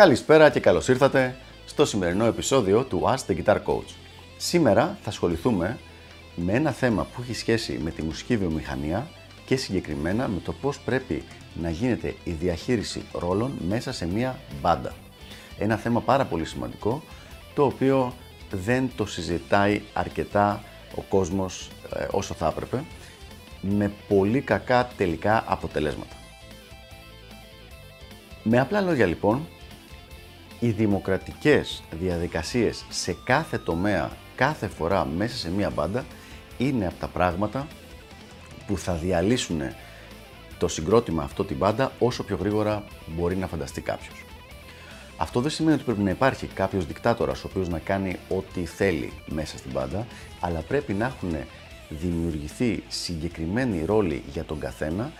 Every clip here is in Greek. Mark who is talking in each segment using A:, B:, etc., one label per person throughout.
A: Καλησπέρα και καλώς ήρθατε στο σημερινό επεισόδιο του Ask the Guitar Coach. Σήμερα θα ασχοληθούμε με ένα θέμα που έχει σχέση με τη μουσική βιομηχανία και συγκεκριμένα με το πώς πρέπει να γίνεται η διαχείριση ρόλων μέσα σε μία μπάντα. Ένα θέμα πάρα πολύ σημαντικό, το οποίο δεν το συζητάει αρκετά ο κόσμος ε, όσο θα έπρεπε, με πολύ κακά τελικά αποτελέσματα. Με απλά λόγια λοιπόν, οι δημοκρατικές διαδικασίες σε κάθε τομέα, κάθε φορά μέσα σε μία μπάντα, είναι από τα πράγματα που θα διαλύσουν το συγκρότημα αυτό την μπάντα όσο πιο γρήγορα μπορεί να φανταστεί κάποιος. Αυτό δεν σημαίνει ότι πρέπει να υπάρχει κάποιος δικτάτορας ο οποίος να κάνει ό,τι θέλει μέσα στην μπάντα, αλλά πρέπει να έχουν δημιουργηθεί συγκεκριμένοι ρόλοι για τον καθένα,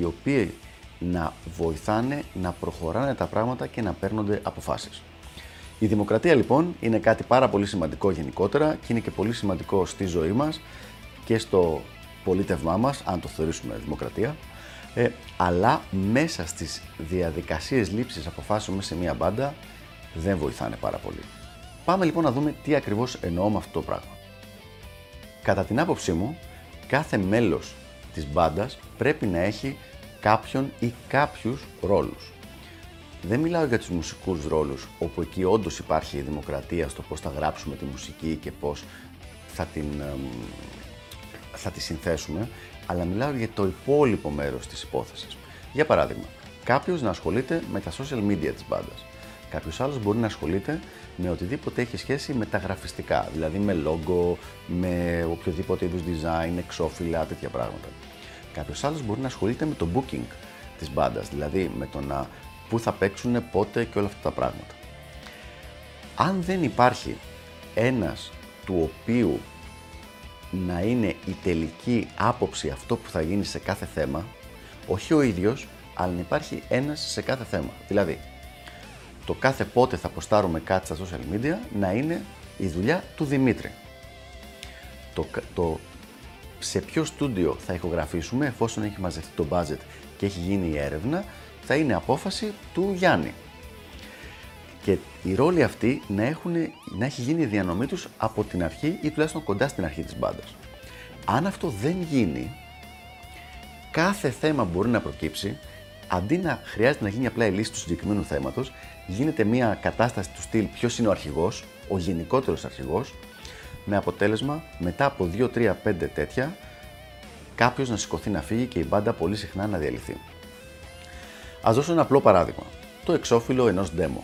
A: οι οποίοι να βοηθάνε να προχωράνε τα πράγματα και να παίρνονται αποφάσεις. Η δημοκρατία λοιπόν είναι κάτι πάρα πολύ σημαντικό γενικότερα και είναι και πολύ σημαντικό στη ζωή μας και στο πολίτευμά μας, αν το θεωρήσουμε δημοκρατία, ε, αλλά μέσα στις διαδικασίες λήψης αποφάσεων μέσα σε μία μπάντα δεν βοηθάνε πάρα πολύ. Πάμε λοιπόν να δούμε τι ακριβώς εννοώ με αυτό το πράγμα. Κατά την άποψή μου, κάθε μέλος της μπάντας πρέπει να έχει κάποιον ή κάποιους ρόλους. Δεν μιλάω για τους μουσικούς ρόλους, όπου εκεί όντως υπάρχει η δημοκρατία στο πώς θα γράψουμε τη μουσική και πώς θα την, θα τη συνθέσουμε, αλλά μιλάω για το υπόλοιπο μέρος της υπόθεσης. Για παράδειγμα, κάποιος να ασχολείται με τα social media της μπάντας. Κάποιος άλλος μπορεί να ασχολείται με οτιδήποτε έχει σχέση με τα γραφιστικά, δηλαδή με logo, με οποιοδήποτε είδους design, εξώφυλλα, τέτοια πράγματα. Κάποιος άλλος μπορεί να ασχολείται με το booking της μπάντας, δηλαδή με το να πού θα παίξουν, πότε και όλα αυτά τα πράγματα. Αν δεν υπάρχει ένας του οποίου να είναι η τελική άποψη αυτό που θα γίνει σε κάθε θέμα, όχι ο ίδιος, αλλά να υπάρχει ένας σε κάθε θέμα. Δηλαδή, το κάθε πότε θα ποστάρουμε κάτι στα social media να είναι η δουλειά του Δημήτρη. Το, το σε ποιο στούντιο θα ηχογραφήσουμε εφόσον έχει μαζευτεί το budget και έχει γίνει η έρευνα, θα είναι απόφαση του Γιάννη. Και οι ρόλοι αυτοί να, έχουν, να έχει γίνει η διανομή τους από την αρχή ή τουλάχιστον κοντά στην αρχή της μπάντας. Αν αυτό δεν γίνει, κάθε θέμα μπορεί να προκύψει, αντί να χρειάζεται να γίνει απλά η λύση του συγκεκριμένου θέματος, γίνεται μια κατάσταση του στυλ ποιος είναι ο αρχηγός, ο γενικότερος αρχηγός, με αποτέλεσμα μετά από 2, 3, 5 τέτοια κάποιος να σηκωθεί να φύγει και η μπάντα πολύ συχνά να διαλυθεί. Α δώσω ένα απλό παράδειγμα. Το εξώφυλλο ενός demo.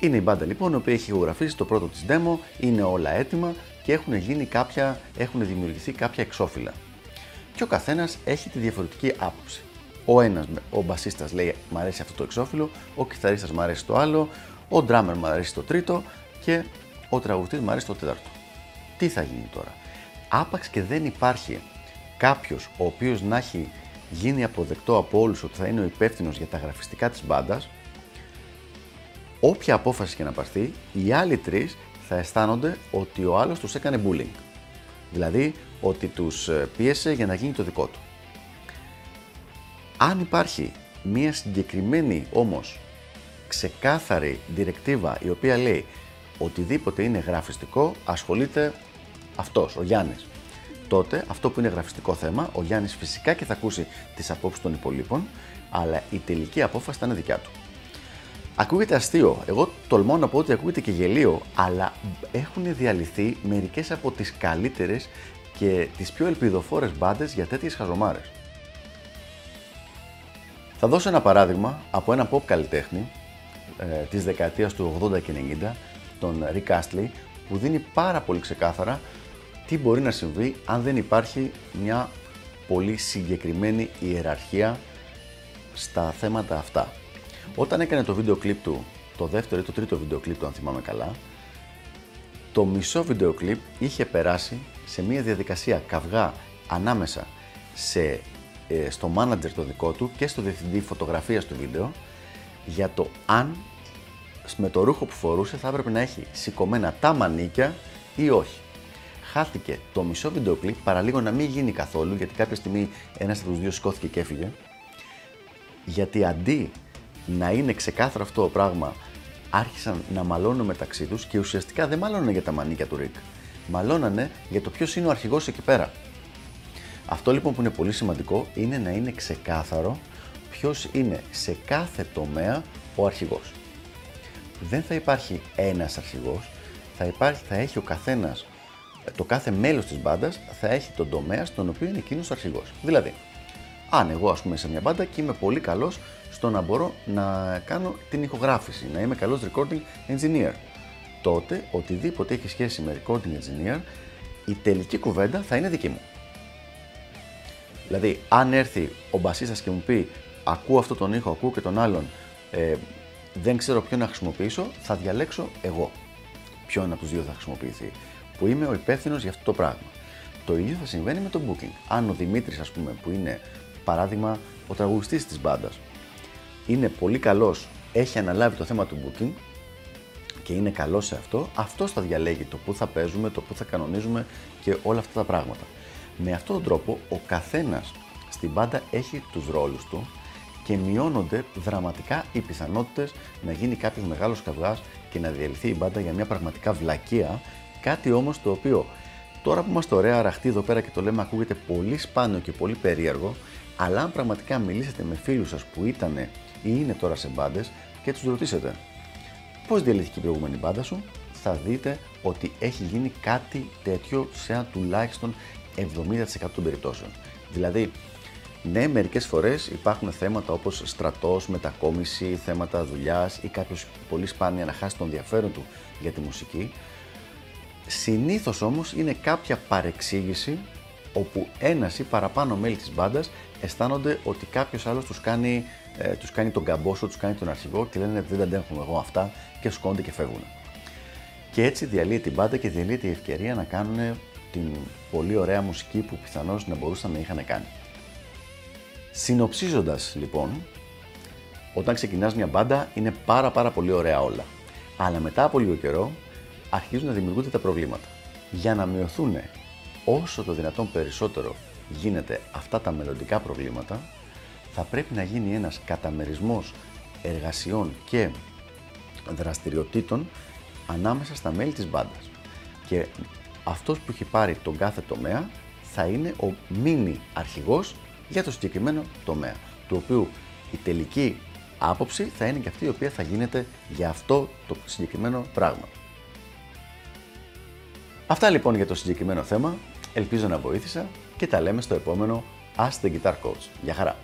A: Είναι η μπάντα λοιπόν η οποία έχει ηχογραφήσει το πρώτο της demo, είναι όλα έτοιμα και έχουν, γίνει κάποια, έχουν δημιουργηθεί κάποια εξώφυλλα. Και ο καθένας έχει τη διαφορετική άποψη. Ο ένας, ο μπασίστας λέει: Μ' αρέσει αυτό το εξώφυλλο, ο κιθαρίστας μ' αρέσει το άλλο, ο ντράμερ μ' αρέσει το τρίτο και ο τραγουδιστής μ' αρέσει το τέταρτο. Τι θα γίνει τώρα; Άπαξ και δεν υπάρχει κάποιος ο οποίος να έχει γίνει αποδεκτό από όλους ότι θα είναι ο υπεύθυνος για τα γραφιστικά της μπάντας, όποια απόφαση και να πάρθει, οι άλλοι τρεις θα αισθάνονται ότι ο άλλος τους έκανε bullying. Δηλαδή ότι τους ε, πίεσε για να γίνει το δικό του. Αν υπάρχει μία συγκεκριμένη όμως ξεκάθαρη διρεκτίβα η οποία λέει οτιδήποτε είναι γραφιστικό ασχολείται αυτός, ο Γιάννης. Τότε αυτό που είναι γραφιστικό θέμα, ο Γιάννης φυσικά και θα ακούσει τις απόψεις των υπολείπων, αλλά η τελική απόφαση θα είναι δικιά του. Ακούγεται αστείο. Εγώ τολμώ να πω ότι ακούγεται και γελίο, αλλά έχουν διαλυθεί μερικές από τις καλύτερες και τις πιο ελπιδοφόρες μπάντες για τέτοιες χαζομάρες. Θα δώσω ένα παράδειγμα από ένα pop καλλιτέχνη ε, της δεκαετίας του 80 και 90, τον Rick Astley, που δίνει πάρα πολύ ξεκάθαρα τι μπορεί να συμβεί αν δεν υπάρχει μια πολύ συγκεκριμένη ιεραρχία στα θέματα αυτά. Όταν έκανε το βίντεο κλιπ του, το δεύτερο ή το τρίτο βίντεο κλιπ του αν θυμάμαι καλά, το μισό βίντεο κλιπ είχε περάσει σε μια διαδικασία καυγά ανάμεσα σε, ε, στο manager το δικό του και στο διευθυντή φωτογραφίας του βίντεο για το αν με το ρούχο που φορούσε θα έπρεπε να έχει σηκωμένα τα μανίκια ή όχι. Χάθηκε το μισό βίντεο κλιπ παραλίγο να μην γίνει καθόλου γιατί κάποια στιγμή ένας από τους δύο σκόθηκε και έφυγε γιατί αντί να είναι ξεκάθαρο αυτό το πράγμα, άρχισαν να μαλώνουν μεταξύ τους και ουσιαστικά δεν μαλώνουν για τα μανίκια του Ρικ. Μαλώνανε για το ποιος είναι ο αρχηγός εκεί πέρα. Αυτό λοιπόν που είναι πολύ σημαντικό είναι να είναι ξεκάθαρο ποιος είναι σε κάθε τομέα ο αρχηγός. Δεν θα υπάρχει ένας αρχηγός, θα, υπάρχει, θα έχει ο καθένας, το κάθε μέλος της μπάντας θα έχει τον τομέα στον οποίο είναι εκείνος ο αρχηγός. Δηλαδή, αν εγώ ας πούμε σε μια μπάντα και είμαι πολύ καλός στο να μπορώ να κάνω την ηχογράφηση, να είμαι καλός recording engineer. Τότε, οτιδήποτε έχει σχέση με recording engineer, η τελική κουβέντα θα είναι δική μου. Δηλαδή, αν έρθει ο μπασίστας και μου πει ακούω αυτό τον ήχο, ακούω και τον άλλον, ε, δεν ξέρω ποιο να χρησιμοποιήσω, θα διαλέξω εγώ ποιον από τους δύο θα χρησιμοποιηθεί. Που είμαι ο υπεύθυνος για αυτό το πράγμα. Το ίδιο θα συμβαίνει με το booking. Αν ο Δημήτρης, ας πούμε, που είναι παράδειγμα ο τραγουδιστής της μπάντας, είναι πολύ καλός, έχει αναλάβει το θέμα του booking και είναι καλός σε αυτό, αυτός θα διαλέγει το πού θα παίζουμε, το πού θα κανονίζουμε και όλα αυτά τα πράγματα. Με αυτόν τον τρόπο ο καθένας στην μπάντα έχει τους ρόλους του και μειώνονται δραματικά οι πιθανότητες να γίνει κάποιος μεγάλος καυγάς και να διαλυθεί η μπάντα για μια πραγματικά βλακεία, κάτι όμως το οποίο τώρα που είμαστε ωραία αραχτοί εδώ πέρα και το λέμε ακούγεται πολύ σπάνιο και πολύ περίεργο, αλλά αν πραγματικά μιλήσετε με φίλους σας που ήταν ή είναι τώρα σε μπάντες και τους ρωτήσετε πώς διαλύθηκε η προηγούμενη μπάντα σου, θα δείτε ότι έχει γίνει κάτι τέτοιο σε ένα τουλάχιστον 70% των περιπτώσεων. Δηλαδή, ναι, μερικές φορές υπάρχουν θέματα όπως στρατός, μετακόμιση, θέματα δουλειάς ή κάποιος πολύ σπάνια να χάσει τον ενδιαφέρον του για τη μουσική. Συνήθως όμως είναι κάποια παρεξήγηση όπου ένας ή παραπάνω μέλη της μπάντας αισθάνονται ότι κάποιος άλλος τους κάνει, ε, τους κάνει τον καμπόσο, τους κάνει τον αρχηγό και λένε δεν αντέχουμε εγώ αυτά και σκόνται και φεύγουν. Και έτσι διαλύεται την μπάντα και διαλύεται η ευκαιρία να κάνουν την πολύ ωραία μουσική που πιθανώς να μπορούσαν να είχαν κάνει. Συνοψίζοντας λοιπόν, όταν ξεκινάς μια μπάντα είναι πάρα πάρα πολύ ωραία όλα. Αλλά μετά από λίγο καιρό αρχίζουν να δημιουργούνται τα προβλήματα. Για να μειωθούν όσο το δυνατόν περισσότερο γίνεται αυτά τα μελλοντικά προβλήματα, θα πρέπει να γίνει ένας καταμερισμός εργασιών και δραστηριοτήτων ανάμεσα στα μέλη της μπάντας. Και αυτός που έχει πάρει τον κάθε τομέα θα είναι ο μίνι αρχηγός για το συγκεκριμένο τομέα, του οποίου η τελική άποψη θα είναι και αυτή η οποία θα γίνεται για αυτό το συγκεκριμένο πράγμα. Αυτά λοιπόν για το συγκεκριμένο θέμα. Ελπίζω να βοήθησα και τα λέμε στο επόμενο Ask the Guitar Coach. Γεια χαρά!